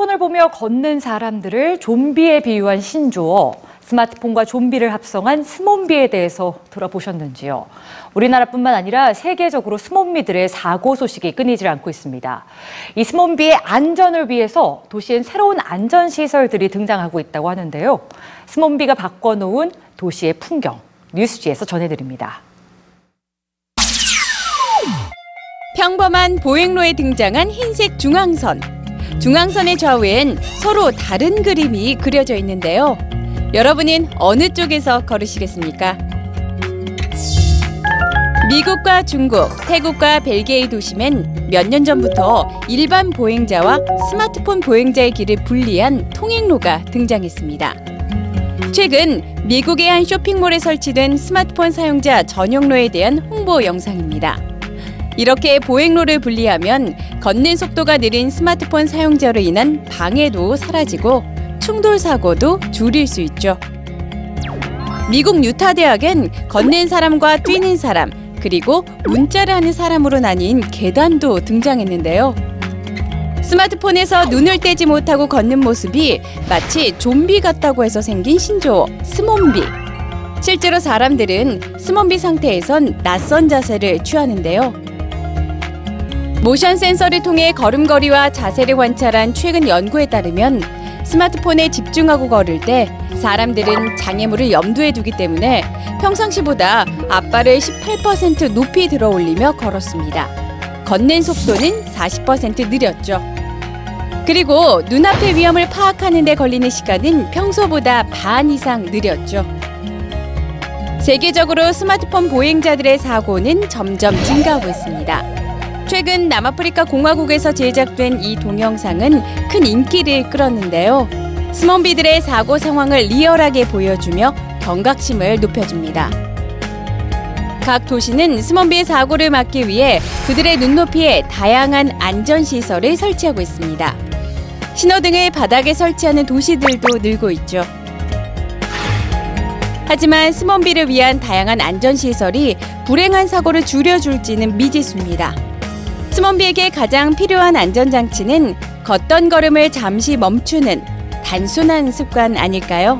스마트폰을 보며 걷는 사람들을 좀비에 비유한 신조어, 스마트폰과 좀비를 합성한 스몬비에 대해서 들어보셨는지요? 우리나라뿐만 아니라 세계적으로 스몬비들의 사고 소식이 끊이질 않고 있습니다. 이 스몬비의 안전을 위해서 도시엔 새로운 안전시설들이 등장하고 있다고 하는데요. 스몬비가 바꿔놓은 도시의 풍경, 뉴스지에서 전해드립니다. 평범한 보행로에 등장한 흰색 중앙선. 중앙선의 좌우엔 서로 다른 그림이 그려져 있는데요. 여러분은 어느 쪽에서 걸으시겠습니까? 미국과 중국, 태국과 벨기에의 도심엔 몇 년 전부터 일반 보행자와 스마트폰 보행자의 길을 분리한 통행로가 등장했습니다. 최근 미국의 한 쇼핑몰에 설치된 스마트폰 사용자 전용로에 대한 홍보 영상입니다. 이렇게 보행로를 분리하면 걷는 속도가 느린 스마트폰 사용자로 인한 방해도 사라지고 충돌 사고도 줄일 수 있죠. 미국 유타 대학은 걷는 사람과 뛰는 사람 그리고 문자를 하는 사람으로 나뉜 계단도 등장했는데요. 스마트폰에서 눈을 떼지 못하고 걷는 모습이 마치 좀비 같다고 해서 생긴 신조어 스몬비. 실제로 사람들은 스몬비 상태에선 낯선 자세를 취하는데요. 모션 센서를 통해 걸음걸이와 자세를 관찰한 최근 연구에 따르면 스마트폰에 집중하고 걸을 때 사람들은 장애물을 염두에 두기 때문에 평상시보다 앞발을 18% 높이 들어 올리며 걸었습니다. 걷는 속도는 40% 느렸죠. 그리고 눈앞의 위험을 파악하는 데 걸리는 시간은 평소보다 반 이상 느렸죠. 세계적으로 스마트폰 보행자들의 사고는 점점 증가하고 있습니다. 최근 남아프리카 공화국에서 제작된 이 동영상은 큰 인기를 끌었는데요. 스몬비들의 사고 상황을 리얼하게 보여주며 경각심을 높여줍니다. 각 도시는 스몬비의 사고를 막기 위해 그들의 눈높이에 다양한 안전시설을 설치하고 있습니다. 신호등을 바닥에 설치하는 도시들도 늘고 있죠. 하지만 스몬비를 위한 다양한 안전시설이 불행한 사고를 줄여줄지는 미지수입니다. 스몬비에게 가장 필요한 안전장치는 걷던 걸음을 잠시 멈추는 단순한 습관 아닐까요?